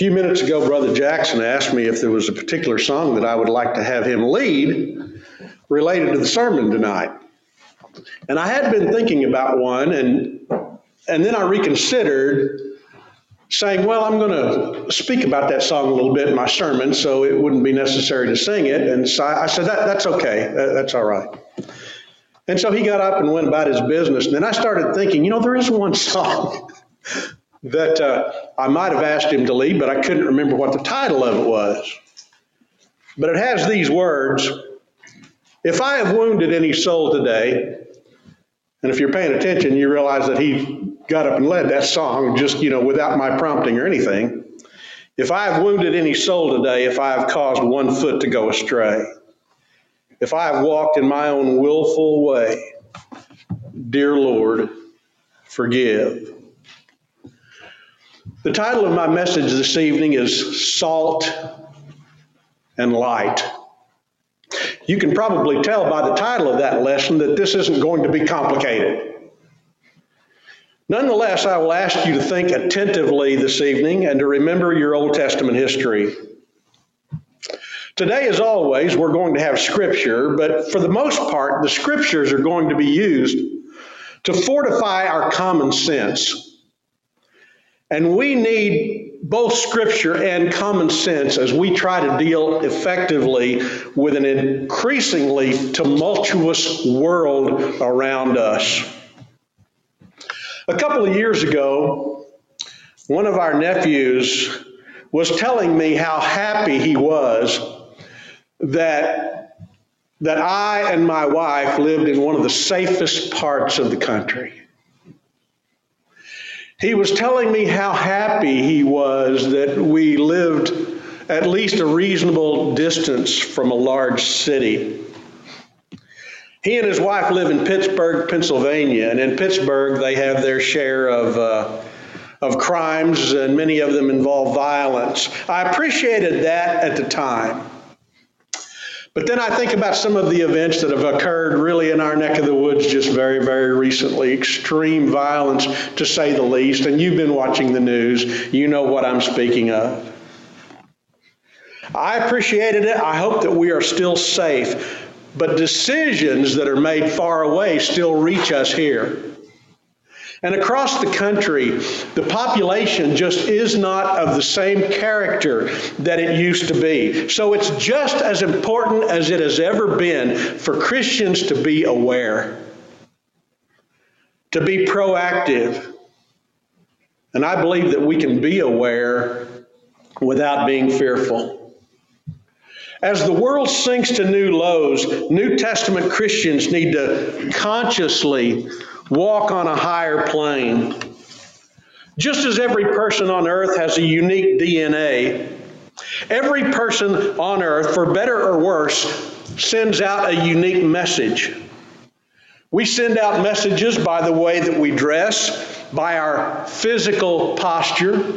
few minutes ago, Brother Jackson asked me if there was a particular song that I would like to have him lead related to the sermon tonight. And I had been thinking about one, and, and then I reconsidered, saying, Well, I'm going to speak about that song a little bit in my sermon, so it wouldn't be necessary to sing it. And so I said, that, That's okay, that, that's all right. And so he got up and went about his business. And then I started thinking, you know, there is one song that uh, I might have asked him to lead, but I couldn't remember what the title of it was. But it has these words If I have wounded any soul today, and if you're paying attention, you realize that he got up and led that song just, you know, without my prompting or anything. If I have wounded any soul today, if I have caused one foot to go astray, if I have walked in my own willful way, dear Lord, forgive. The title of my message this evening is Salt and Light. You can probably tell by the title of that lesson that this isn't going to be complicated. Nonetheless, I will ask you to think attentively this evening and to remember your Old Testament history. Today, as always, we're going to have Scripture, but for the most part, the Scriptures are going to be used to fortify our common sense and we need both scripture and common sense as we try to deal effectively with an increasingly tumultuous world around us. A couple of years ago, one of our nephews was telling me how happy he was that, that I and my wife lived in one of the safest parts of the country. He was telling me how happy he was that we lived at least a reasonable distance from a large city. He and his wife live in Pittsburgh, Pennsylvania, and in Pittsburgh they have their share of, uh, of crimes, and many of them involve violence. I appreciated that at the time. But then I think about some of the events that have occurred really in our neck of the woods just very, very recently. Extreme violence, to say the least. And you've been watching the news. You know what I'm speaking of. I appreciated it. I hope that we are still safe. But decisions that are made far away still reach us here. And across the country, the population just is not of the same character that it used to be. So it's just as important as it has ever been for Christians to be aware, to be proactive. And I believe that we can be aware without being fearful. As the world sinks to new lows, New Testament Christians need to consciously walk on a higher plane. Just as every person on earth has a unique DNA, every person on earth, for better or worse, sends out a unique message. We send out messages by the way that we dress, by our physical posture,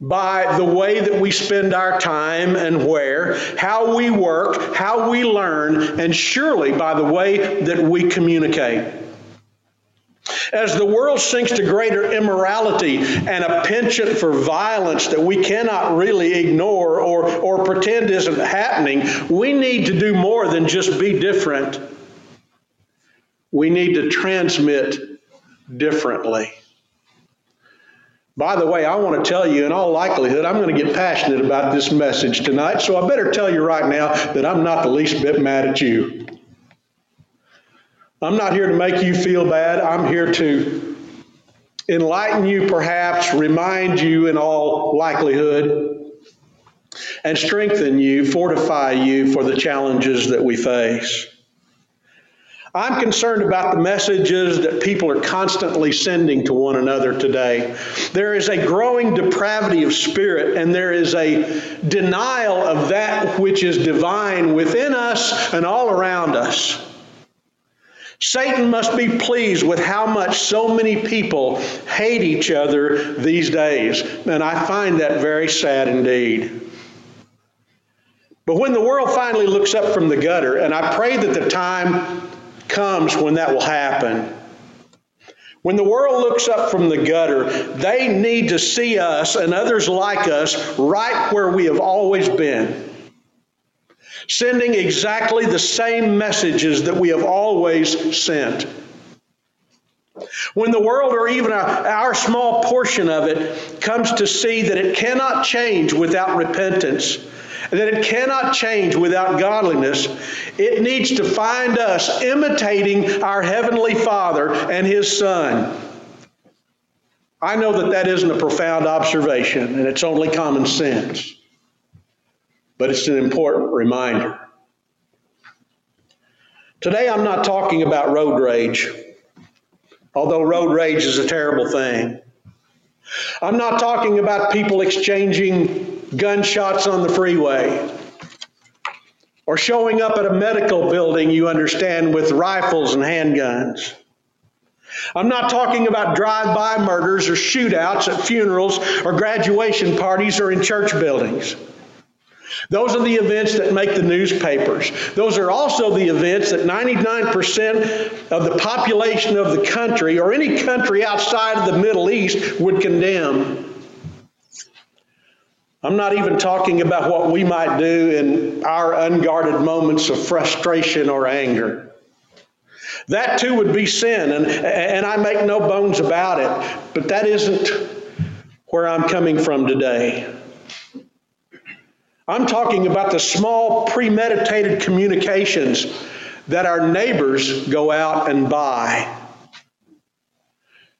by the way that we spend our time and where, how we work, how we learn, and surely by the way that we communicate. As the world sinks to greater immorality and a penchant for violence that we cannot really ignore or, or pretend isn't happening, we need to do more than just be different. We need to transmit differently. By the way, I want to tell you, in all likelihood, I'm going to get passionate about this message tonight, so I better tell you right now that I'm not the least bit mad at you. I'm not here to make you feel bad. I'm here to enlighten you, perhaps, remind you in all likelihood, and strengthen you, fortify you for the challenges that we face. I'm concerned about the messages that people are constantly sending to one another today. There is a growing depravity of spirit, and there is a denial of that which is divine within us and all around us. Satan must be pleased with how much so many people hate each other these days. And I find that very sad indeed. But when the world finally looks up from the gutter, and I pray that the time comes when that will happen, When the world looks up from the gutter, they need to see us and others like us right where we have always been, sending exactly the same messages that we have always sent. When the world, or even our, small portion of it, comes to see that it cannot change without repentance, and that it cannot change without godliness, it needs to find us imitating our Heavenly Father and His Son. I know that that isn't a profound observation and it's only common sense, but it's an important reminder. Today I'm not talking about road rage, although road rage is a terrible thing. I'm not talking about people exchanging gunshots on the freeway or showing up at a medical building, you understand, with rifles and handguns. I'm not talking about drive by murders or shootouts at funerals or graduation parties or in church buildings. Those are the events that make the newspapers. Those are also the events that 99% of the population of the country or any country outside of the Middle East would condemn. I'm not even talking about what we might do in our unguarded moments of frustration or anger. That too would be sin, and, and I make no bones about it, but that isn't where I'm coming from today. I'm talking about the small premeditated communications that our neighbors go out and buy.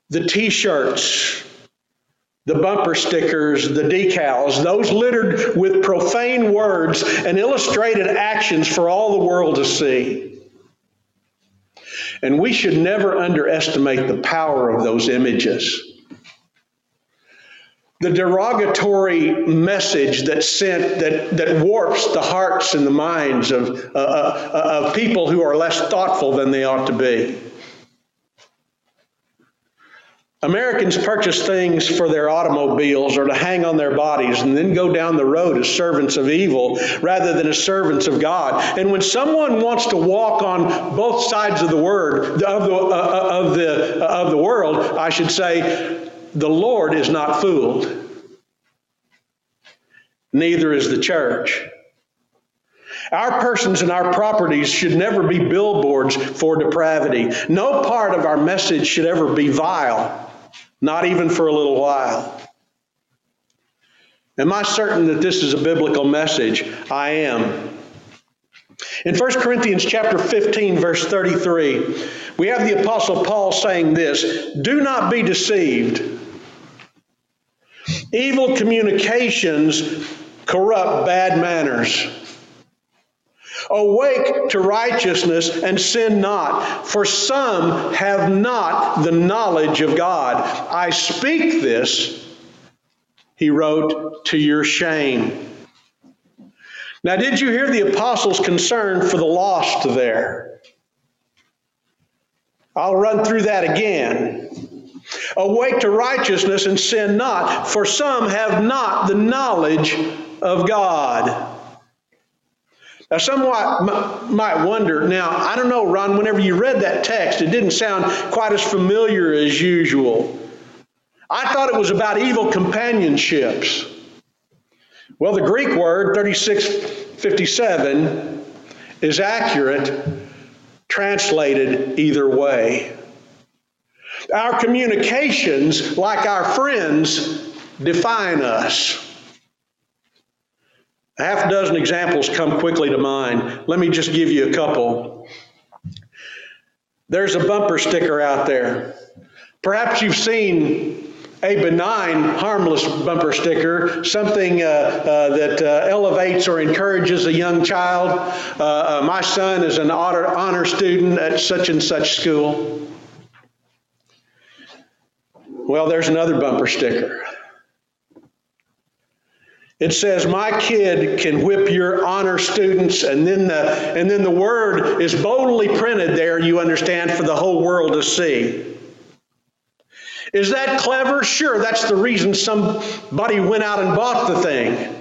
The t shirts, the bumper stickers, the decals, those littered with profane words and illustrated actions for all the world to see. And we should never underestimate the power of those images. The derogatory message that's sent that, that warps the hearts and the minds of, uh, uh, of people who are less thoughtful than they ought to be. Americans purchase things for their automobiles or to hang on their bodies and then go down the road as servants of evil rather than as servants of God. And when someone wants to walk on both sides of the word of the uh, of the uh, of the world, I should say, the Lord is not fooled. Neither is the church. Our persons and our properties should never be billboards for depravity. No part of our message should ever be vile not even for a little while. Am I certain that this is a biblical message? I am. In 1 Corinthians chapter 15 verse 33, we have the apostle Paul saying this, "Do not be deceived. Evil communications corrupt bad manners." Awake to righteousness and sin not, for some have not the knowledge of God. I speak this, he wrote, to your shame. Now, did you hear the apostles' concern for the lost there? I'll run through that again. Awake to righteousness and sin not, for some have not the knowledge of God. Now, some might wonder, now, I don't know, Ron, whenever you read that text, it didn't sound quite as familiar as usual. I thought it was about evil companionships. Well, the Greek word, 3657, is accurate, translated either way. Our communications, like our friends, define us. A half dozen examples come quickly to mind. Let me just give you a couple. There's a bumper sticker out there. Perhaps you've seen a benign, harmless bumper sticker, something uh, uh, that uh, elevates or encourages a young child. Uh, uh, my son is an honor, honor student at such and such school. Well, there's another bumper sticker. It says, "My kid can whip your honor students," and then the and then the word is boldly printed there. You understand for the whole world to see. Is that clever? Sure, that's the reason somebody went out and bought the thing.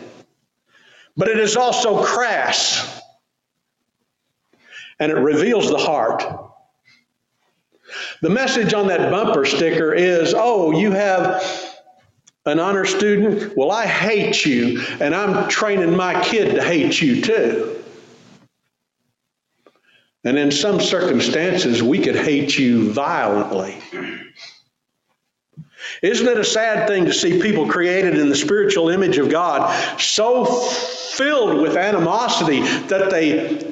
But it is also crass, and it reveals the heart. The message on that bumper sticker is, oh, you have an honor student? Well, I hate you, and I'm training my kid to hate you too. And in some circumstances, we could hate you violently. Isn't it a sad thing to see people created in the spiritual image of God so filled with animosity that they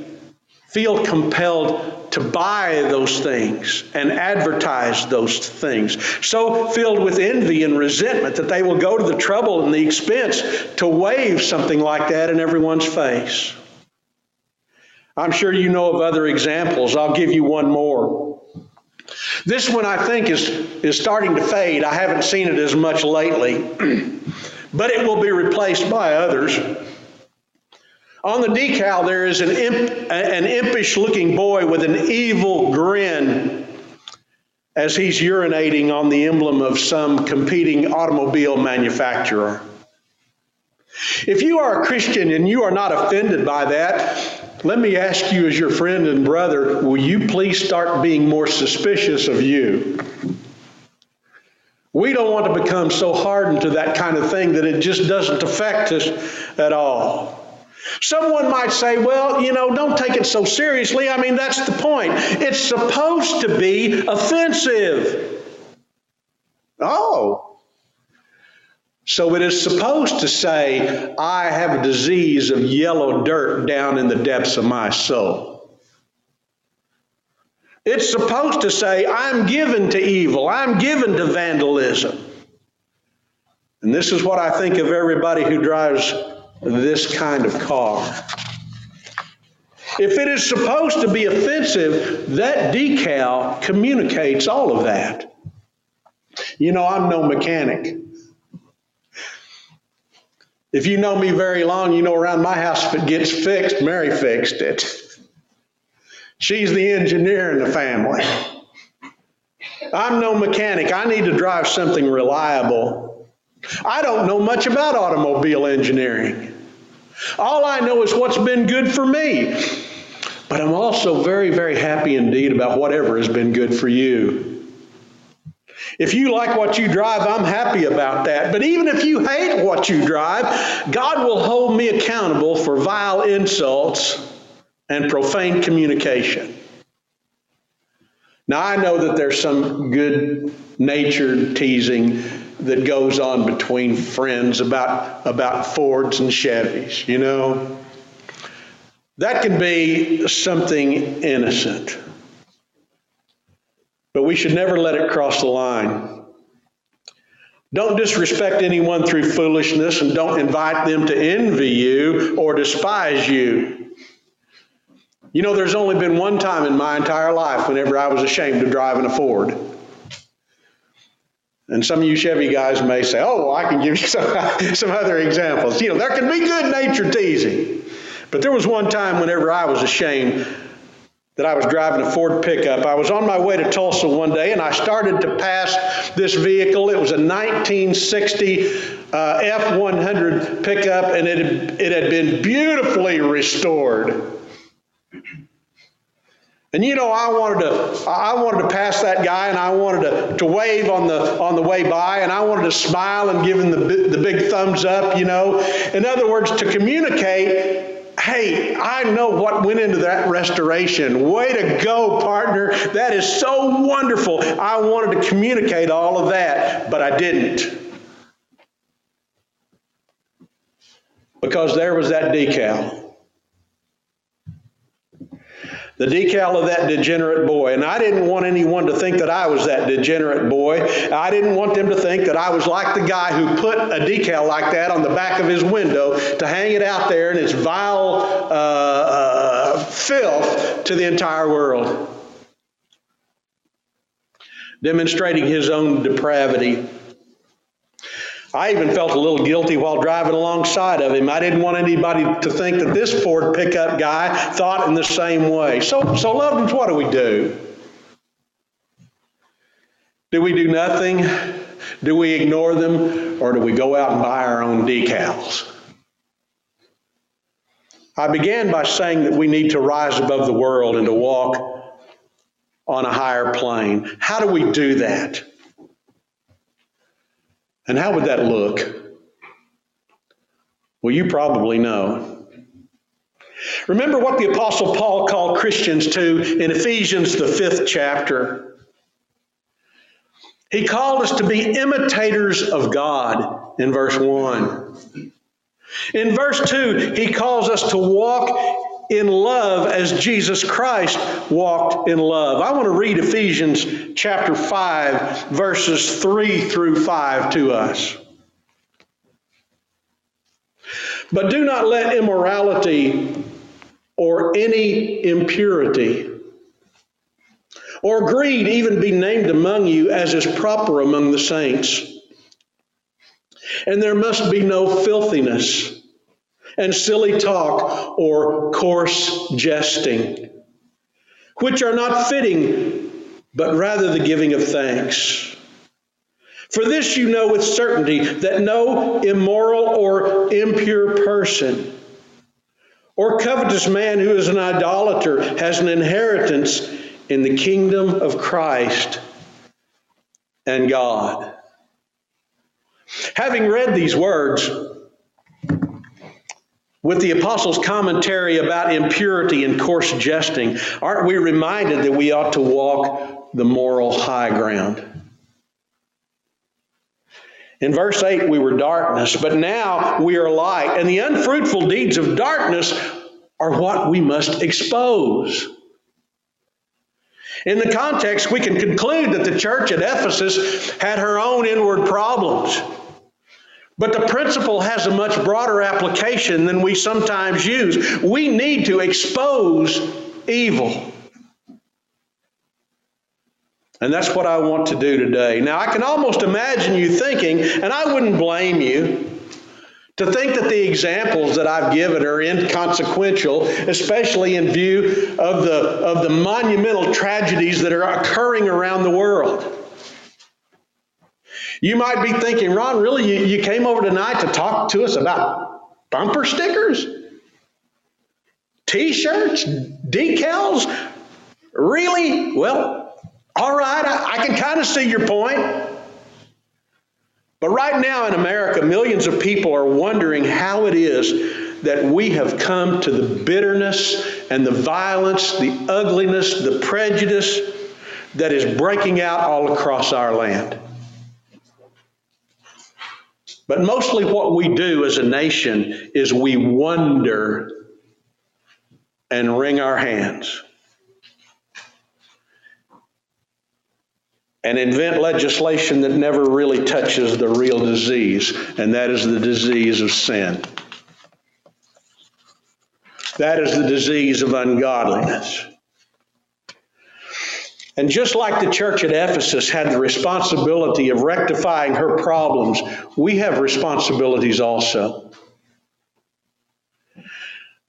feel compelled to buy those things and advertise those things. So filled with envy and resentment that they will go to the trouble and the expense to wave something like that in everyone's face. I'm sure you know of other examples. I'll give you one more. This one I think is, is starting to fade. I haven't seen it as much lately, but it will be replaced by others. On the decal, there is an, imp, an impish looking boy with an evil grin as he's urinating on the emblem of some competing automobile manufacturer. If you are a Christian and you are not offended by that, let me ask you, as your friend and brother, will you please start being more suspicious of you? We don't want to become so hardened to that kind of thing that it just doesn't affect us at all. Someone might say, well, you know, don't take it so seriously. I mean, that's the point. It's supposed to be offensive. Oh. So it is supposed to say, I have a disease of yellow dirt down in the depths of my soul. It's supposed to say, I'm given to evil, I'm given to vandalism. And this is what I think of everybody who drives this kind of car. If it is supposed to be offensive, that decal communicates all of that. You know, I'm no mechanic. If you know me very long, you know around my house, if it gets fixed, Mary fixed it. She's the engineer in the family. I'm no mechanic. I need to drive something reliable I don't know much about automobile engineering. All I know is what's been good for me. But I'm also very, very happy indeed about whatever has been good for you. If you like what you drive, I'm happy about that. But even if you hate what you drive, God will hold me accountable for vile insults and profane communication. Now, I know that there's some good natured teasing that goes on between friends about, about Fords and Chevys, you know? That can be something innocent. But we should never let it cross the line. Don't disrespect anyone through foolishness and don't invite them to envy you or despise you. You know, there's only been one time in my entire life whenever I was ashamed of driving a Ford. And some of you Chevy guys may say, oh, well, I can give you some, some other examples. You know, there can be good natured teasing. But there was one time whenever I was ashamed that I was driving a Ford pickup. I was on my way to Tulsa one day and I started to pass this vehicle. It was a 1960 uh, F 100 pickup and it had, it had been beautifully restored. And you know, I wanted to, I wanted to pass that guy, and I wanted to, to wave on the on the way by, and I wanted to smile and give him the the big thumbs up. You know, in other words, to communicate. Hey, I know what went into that restoration. Way to go, partner. That is so wonderful. I wanted to communicate all of that, but I didn't. Because there was that decal the decal of that degenerate boy. And I didn't want anyone to think that I was that degenerate boy. I didn't want them to think that I was like the guy who put a decal like that on the back of his window to hang it out there in its vile uh, uh, filth to the entire world. Demonstrating his own depravity I even felt a little guilty while driving alongside of him. I didn't want anybody to think that this Ford pickup guy thought in the same way. So, so loved ones, what do we do? Do we do nothing? Do we ignore them? Or do we go out and buy our own decals? I began by saying that we need to rise above the world and to walk on a higher plane. How do we do that? And how would that look? Well, you probably know. Remember what the Apostle Paul called Christians to in Ephesians, the fifth chapter. He called us to be imitators of God in verse 1. In verse 2, he calls us to walk in love as Jesus Christ walked in love. I want to read Ephesians chapter 5, verses 3 through 5 to us. But do not let immorality or any impurity or greed even be named among you as is proper among the saints. And there must be no filthiness and silly talk or coarse jesting, which are not fitting, but rather the giving of thanks. For this you know with certainty that no immoral or impure person or covetous man who is an idolater has an inheritance in the kingdom of Christ and God. Having read these words, with the apostles' commentary about impurity and coarse jesting, aren't we reminded that we ought to walk the moral high ground? In verse 8, we were darkness, but now we are light. And the unfruitful deeds of darkness are what we must expose. In the context, we can conclude that the church at Ephesus had her own inward problems. But the principle has a much broader application than we sometimes use. We need to expose evil. And that's what I want to do today. Now, I can almost imagine you thinking, and I wouldn't blame you, to think that the examples that I've given are inconsequential, especially in view of the, of the monumental tragedies that are occurring around the world. You might be thinking, Ron, really, you, you came over tonight to talk to us about bumper stickers? T shirts? Decals? Really? Well, all right, I, I can kind of see your point. But right now in America, millions of people are wondering how it is that we have come to the bitterness and the violence, the ugliness, the prejudice that is breaking out all across our land. But mostly what we do as a nation is we wonder and wring our hands and invent legislation that never really touches the real disease, and that is the disease of sin. That is the disease of ungodliness. And just like the church at Ephesus had the responsibility of rectifying her problems, we have responsibilities also.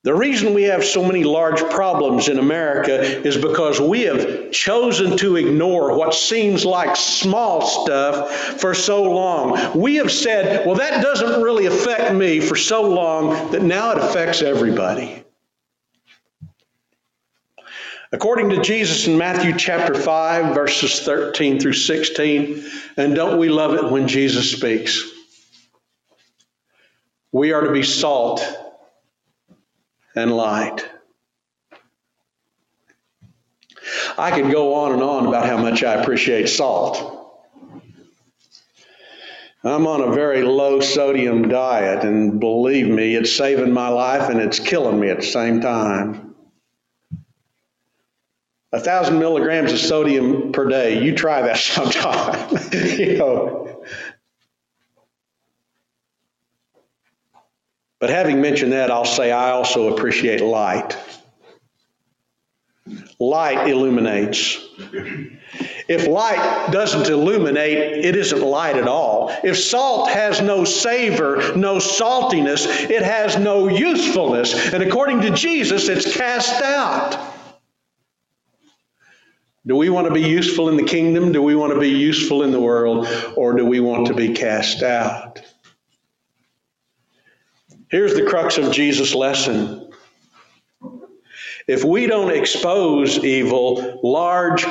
The reason we have so many large problems in America is because we have chosen to ignore what seems like small stuff for so long. We have said, well, that doesn't really affect me for so long that now it affects everybody. According to Jesus in Matthew chapter 5, verses 13 through 16, and don't we love it when Jesus speaks? We are to be salt and light. I could go on and on about how much I appreciate salt. I'm on a very low sodium diet, and believe me, it's saving my life and it's killing me at the same time. A thousand milligrams of sodium per day. You try that sometime. you know. But having mentioned that, I'll say I also appreciate light. Light illuminates. If light doesn't illuminate, it isn't light at all. If salt has no savor, no saltiness, it has no usefulness. And according to Jesus, it's cast out. Do we want to be useful in the kingdom? Do we want to be useful in the world? Or do we want to be cast out? Here's the crux of Jesus' lesson. If we don't expose evil, large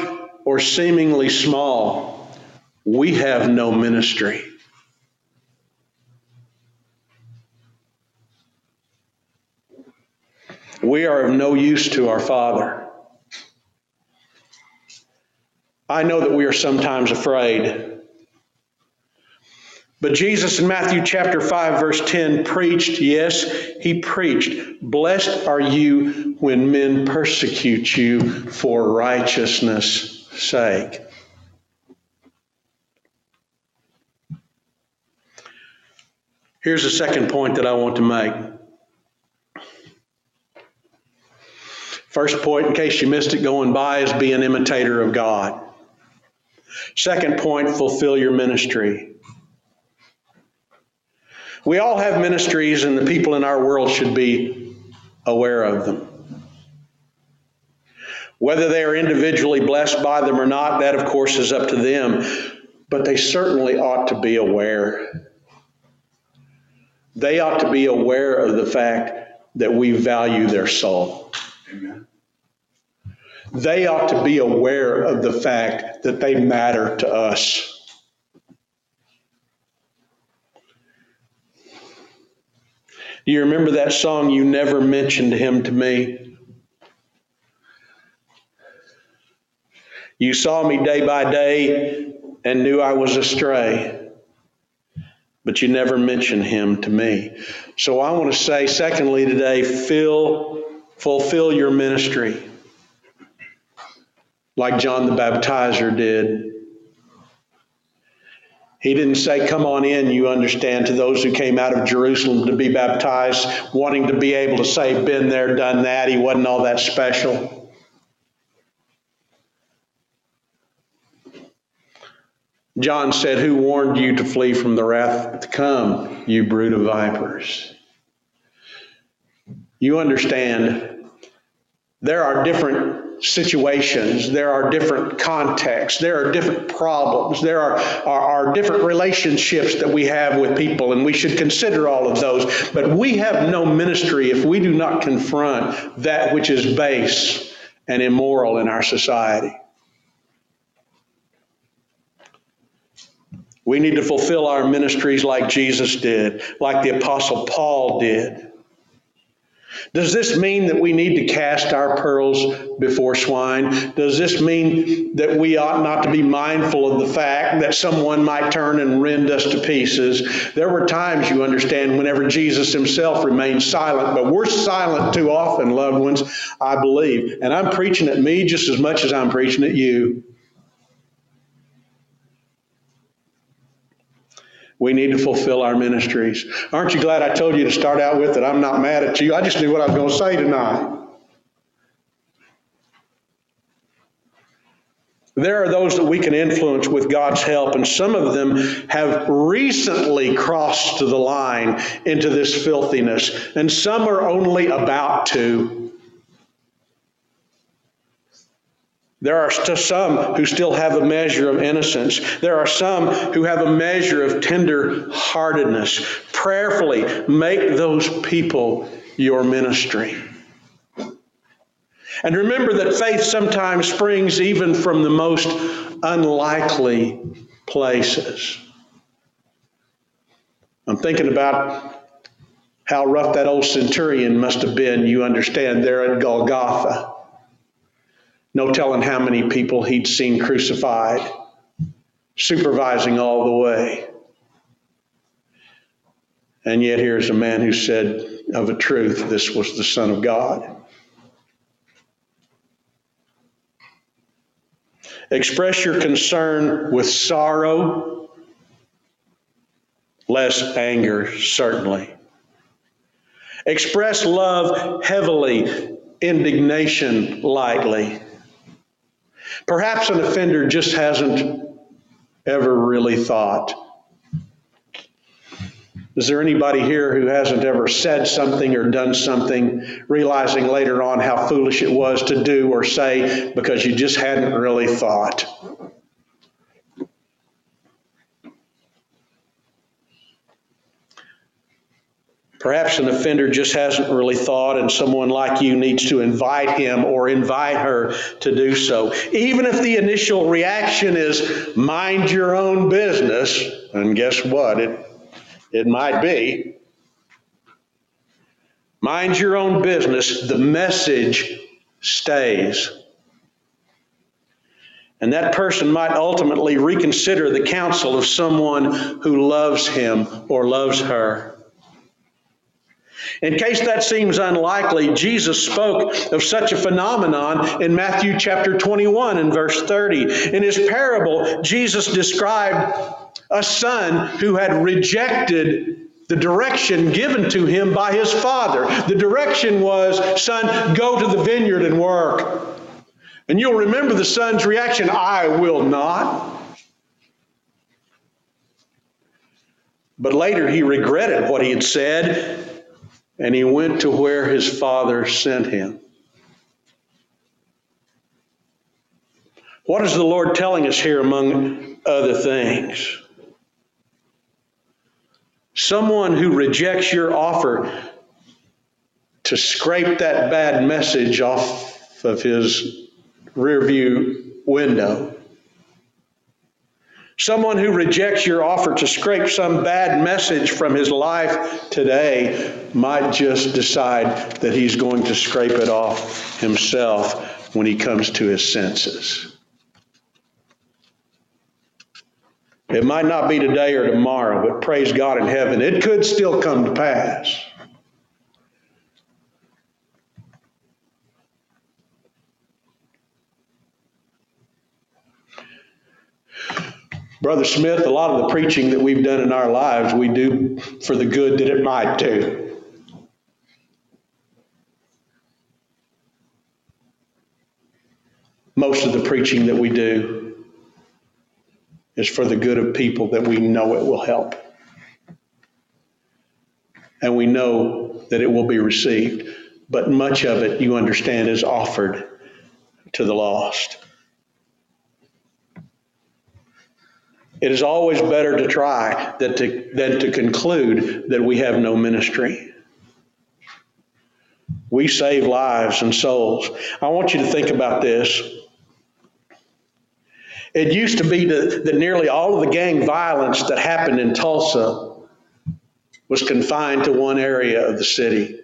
or seemingly small, we have no ministry. We are of no use to our Father. I know that we are sometimes afraid. But Jesus in Matthew chapter 5, verse 10 preached, yes, he preached, Blessed are you when men persecute you for righteousness' sake. Here's the second point that I want to make. First point, in case you missed it going by, is be an imitator of God. Second point, fulfill your ministry. We all have ministries, and the people in our world should be aware of them. Whether they are individually blessed by them or not, that of course is up to them, but they certainly ought to be aware. They ought to be aware of the fact that we value their soul. Amen. They ought to be aware of the fact that they matter to us. Do you remember that song, You Never Mentioned Him to Me? You saw me day by day and knew I was astray, but you never mentioned him to me. So I want to say, secondly, today, fill, fulfill your ministry like John the Baptizer did. He didn't say, Come on in, you understand, to those who came out of Jerusalem to be baptized, wanting to be able to say, Been there, done that. He wasn't all that special. John said, Who warned you to flee from the wrath to come, you brood of vipers? You understand, there are different situations, there are different contexts, there are different problems, there are, are, are, different relationships that we have with people, and we should consider all of those. But we have no ministry if we do not confront that which is base and immoral in our society. We need to fulfill our ministries like Jesus did, like the Apostle Paul did. Does this mean that we need to cast our pearls before swine? Does this mean that we ought not to be mindful of the fact that someone might turn and rend us to pieces? There were times, you understand, whenever Jesus himself remained silent, but we're silent too often, loved ones, I believe. And I'm preaching at me just as much as I'm preaching at you. We need to fulfill our ministries. Aren't you glad I told you to start out with that I'm not mad at you? I just knew what I was going to say tonight. There are those that we can influence with God's help, and some of them have recently crossed the line into this filthiness, and some are only about to. There are still some who still have a measure of innocence. There are some who have a measure of tender heartedness. Prayerfully make those people your ministry. And remember that faith sometimes springs even from the most unlikely places. I'm thinking about how rough that old centurion must have been, you understand, there at Golgotha. No telling how many people he'd seen crucified, supervising all the way. And yet, here's a man who said of a truth, this was the Son of God. Express your concern with sorrow, less anger, certainly. Express love heavily, indignation lightly. Perhaps an offender just hasn't ever really thought. Is there anybody here who hasn't ever said something or done something, realizing later on how foolish it was to do or say because you just hadn't really thought? Perhaps an offender just hasn't really thought, and someone like you needs to invite him or invite her to do so. Even if the initial reaction is, mind your own business, and guess what? It, it might be. Mind your own business, the message stays. And that person might ultimately reconsider the counsel of someone who loves him or loves her. In case that seems unlikely, Jesus spoke of such a phenomenon in Matthew chapter 21 and verse 30. In his parable, Jesus described a son who had rejected the direction given to him by his father. The direction was, son, go to the vineyard and work. And you'll remember the son's reaction I will not. But later he regretted what he had said and he went to where his father sent him. What is the Lord telling us here among other things? Someone who rejects your offer to scrape that bad message off of his rearview window Someone who rejects your offer to scrape some bad message from his life today might just decide that he's going to scrape it off himself when he comes to his senses. It might not be today or tomorrow, but praise God in heaven, it could still come to pass. Brother Smith, a lot of the preaching that we've done in our lives, we do for the good that it might do. Most of the preaching that we do is for the good of people that we know it will help. And we know that it will be received. But much of it, you understand, is offered to the lost. It is always better to try than to, than to conclude that we have no ministry. We save lives and souls. I want you to think about this. It used to be that, that nearly all of the gang violence that happened in Tulsa was confined to one area of the city.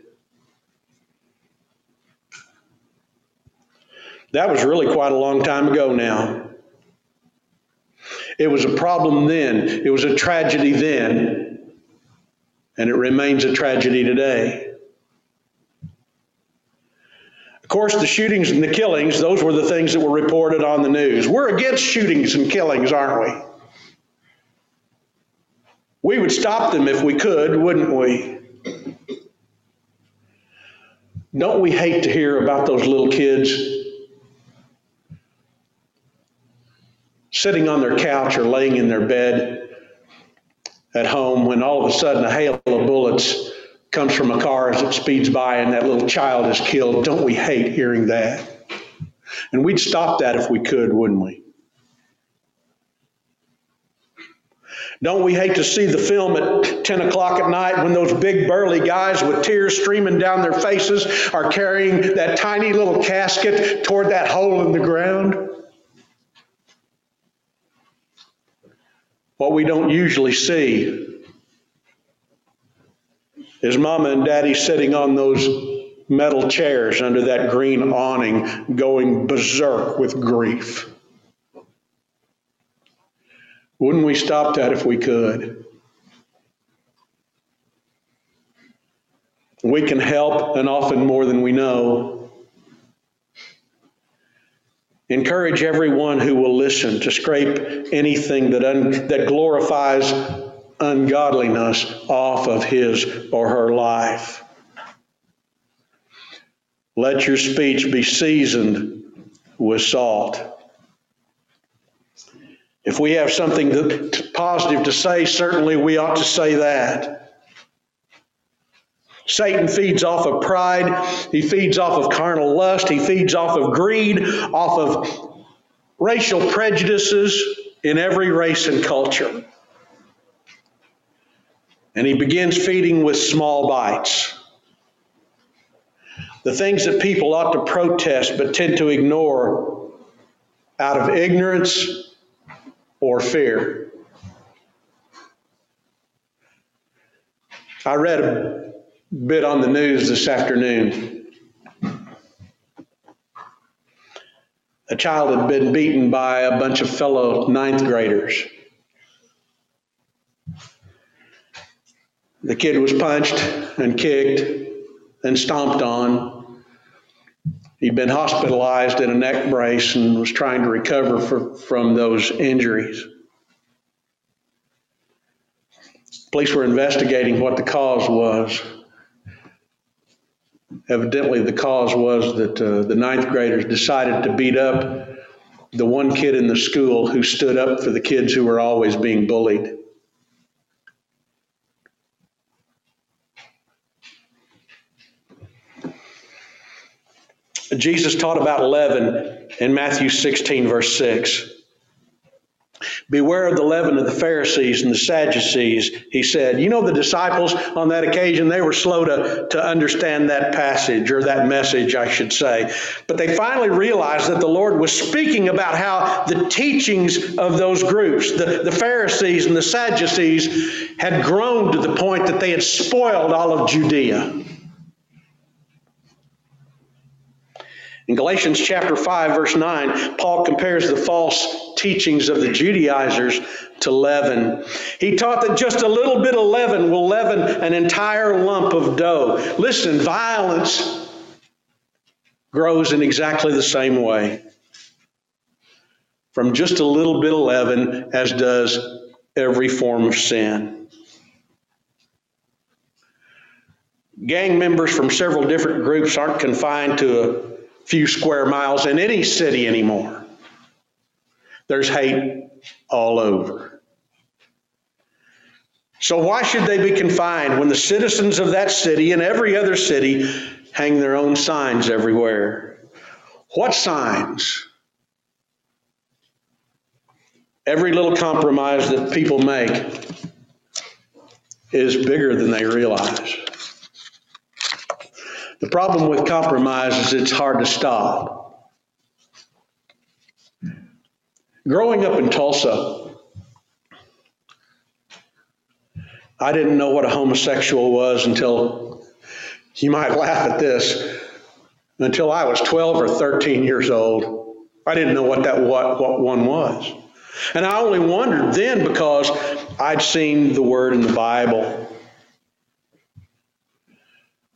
That was really quite a long time ago now. It was a problem then, it was a tragedy then, and it remains a tragedy today. Of course, the shootings and the killings, those were the things that were reported on the news. We're against shootings and killings, aren't we? We would stop them if we could, wouldn't we? Don't we hate to hear about those little kids sitting on their couch or laying in their bed at home when all of a sudden a hail of bullets comes from a car as it speeds by and that little child is killed. Don't we hate hearing that? And we'd stop that if we could, wouldn't we? Don't we hate to see the film at 10 o'clock at night when those big burly guys with tears streaming down their faces are carrying that tiny little casket toward that hole in the ground? What we don't usually see is mama and daddy sitting on those metal chairs under that green awning going berserk with grief. Wouldn't we stop that if we could? We can help, and often more than we know. Encourage everyone who will listen to scrape anything that, un, that glorifies ungodliness off of his or her life. Let your speech be seasoned with salt. If we have something that, positive to say, certainly we ought to say that. Satan feeds off of pride. He feeds off of carnal lust. He feeds off of greed, off of racial prejudices in every race and culture. And he begins feeding with small bites. The things that people ought to protest but tend to ignore out of ignorance or fear. I read bit on the news this afternoon. A child had been beaten by a bunch of fellow ninth graders. The kid was punched and kicked and stomped on. He'd been hospitalized in a neck brace and was trying to recover for, from those injuries. Police were investigating what the cause was. Evidently, the cause was that uh, the ninth graders decided to beat up the one kid in the school who stood up for the kids who were always being bullied. Jesus taught about leaven in Matthew 16, verse 6. Beware of the leaven of the Pharisees and the Sadducees, he said. You know, the disciples on that occasion, they were slow to, to understand that passage, or that message, I should say. But they finally realized that the Lord was speaking about how the teachings of those groups, the, the Pharisees and the Sadducees, had grown to the point that they had spoiled all of Judea. In Galatians chapter 5 verse 9, Paul compares the false teachings of the Judaizers to leaven. He taught that just a little bit of leaven will leaven an entire lump of dough. Listen, violence grows in exactly the same way. From just a little bit of leaven as does every form of sin. Gang members from several different groups aren't confined to a few square miles in any city anymore. There's hate all over. So, why should they be confined when the citizens of that city and every other city hang their own signs everywhere? What signs? Every little compromise that people make is bigger than they realize. The problem with compromise is it's hard to stop. Growing up in Tulsa, I didn't know what a homosexual was until, you might laugh at this, until I was 12 or 13 years old. I didn't know what that what, what one was. And I only wondered then because I'd seen the word in the Bible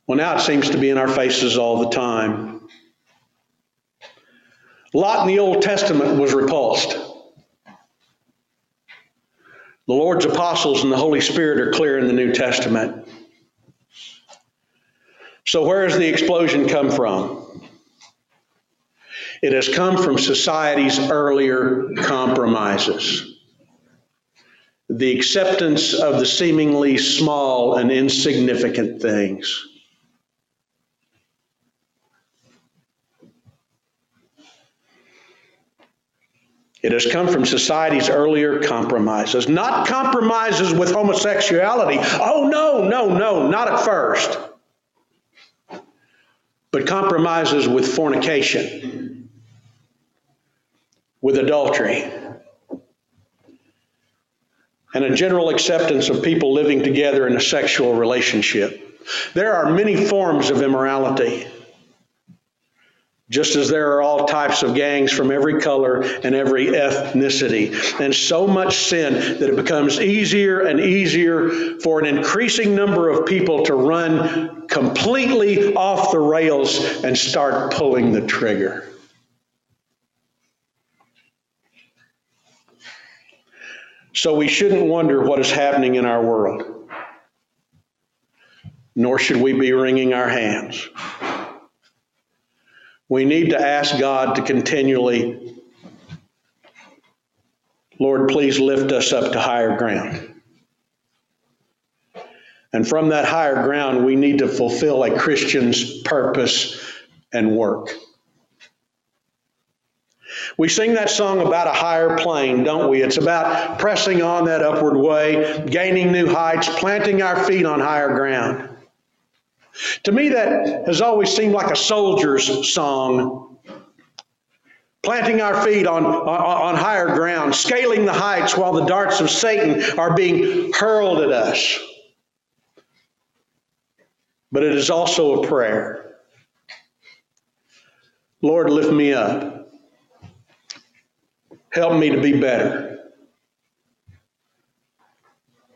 well, now it seems to be in our faces all the time. Lot in the Old Testament was repulsed. The Lord's apostles and the Holy Spirit are clear in the New Testament. So, where has the explosion come from? It has come from society's earlier compromises. The acceptance of the seemingly small and insignificant things. It has come from society's earlier compromises, not compromises with homosexuality. Oh, no, no, no, not at first. But compromises with fornication, with adultery, and a general acceptance of people living together in a sexual relationship. There are many forms of immorality. Just as there are all types of gangs from every color and every ethnicity, and so much sin that it becomes easier and easier for an increasing number of people to run completely off the rails and start pulling the trigger. So we shouldn't wonder what is happening in our world, nor should we be wringing our hands. We need to ask God to continually, Lord, please lift us up to higher ground. And from that higher ground, we need to fulfill a Christian's purpose and work. We sing that song about a higher plane, don't we? It's about pressing on that upward way, gaining new heights, planting our feet on higher ground. To me, that has always seemed like a soldier's song. Planting our feet on, on, on higher ground, scaling the heights while the darts of Satan are being hurled at us. But it is also a prayer. Lord, lift me up. Help me to be better.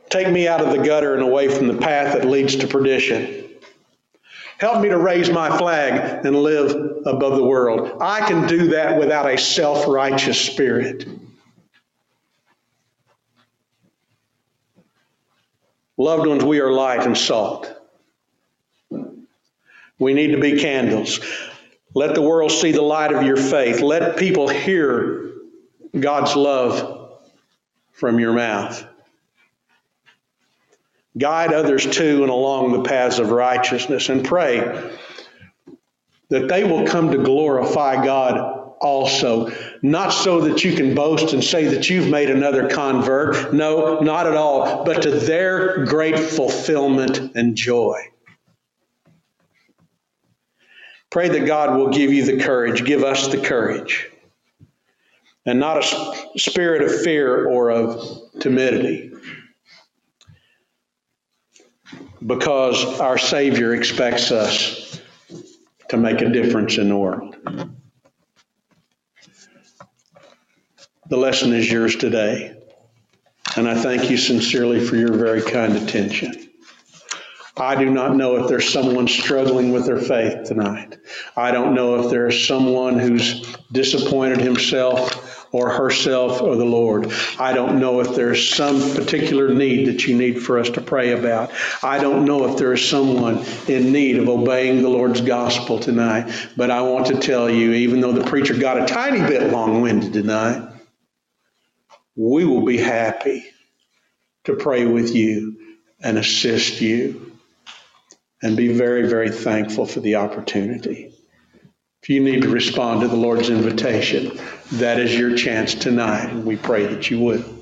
Take me out of the gutter and away from the path that leads to perdition. Help me to raise my flag and live above the world. I can do that without a self righteous spirit. Loved ones, we are light and salt. We need to be candles. Let the world see the light of your faith. Let people hear God's love from your mouth. Guide others to and along the paths of righteousness and pray that they will come to glorify God also. Not so that you can boast and say that you've made another convert. No, not at all. But to their great fulfillment and joy. Pray that God will give you the courage, give us the courage and not a spirit of fear or of timidity. Because our Savior expects us to make a difference in the world. The lesson is yours today. And I thank you sincerely for your very kind attention. I do not know if there's someone struggling with their faith tonight. I don't know if there's someone who's disappointed himself or herself or the Lord. I don't know if there's some particular need that you need for us to pray about. I don't know if there is someone in need of obeying the Lord's gospel tonight. But I want to tell you, even though the preacher got a tiny bit long winded tonight, we will be happy to pray with you and assist you and be very, very thankful for the opportunity. If you need to respond to the Lord's invitation, that is your chance tonight, and we pray that you would.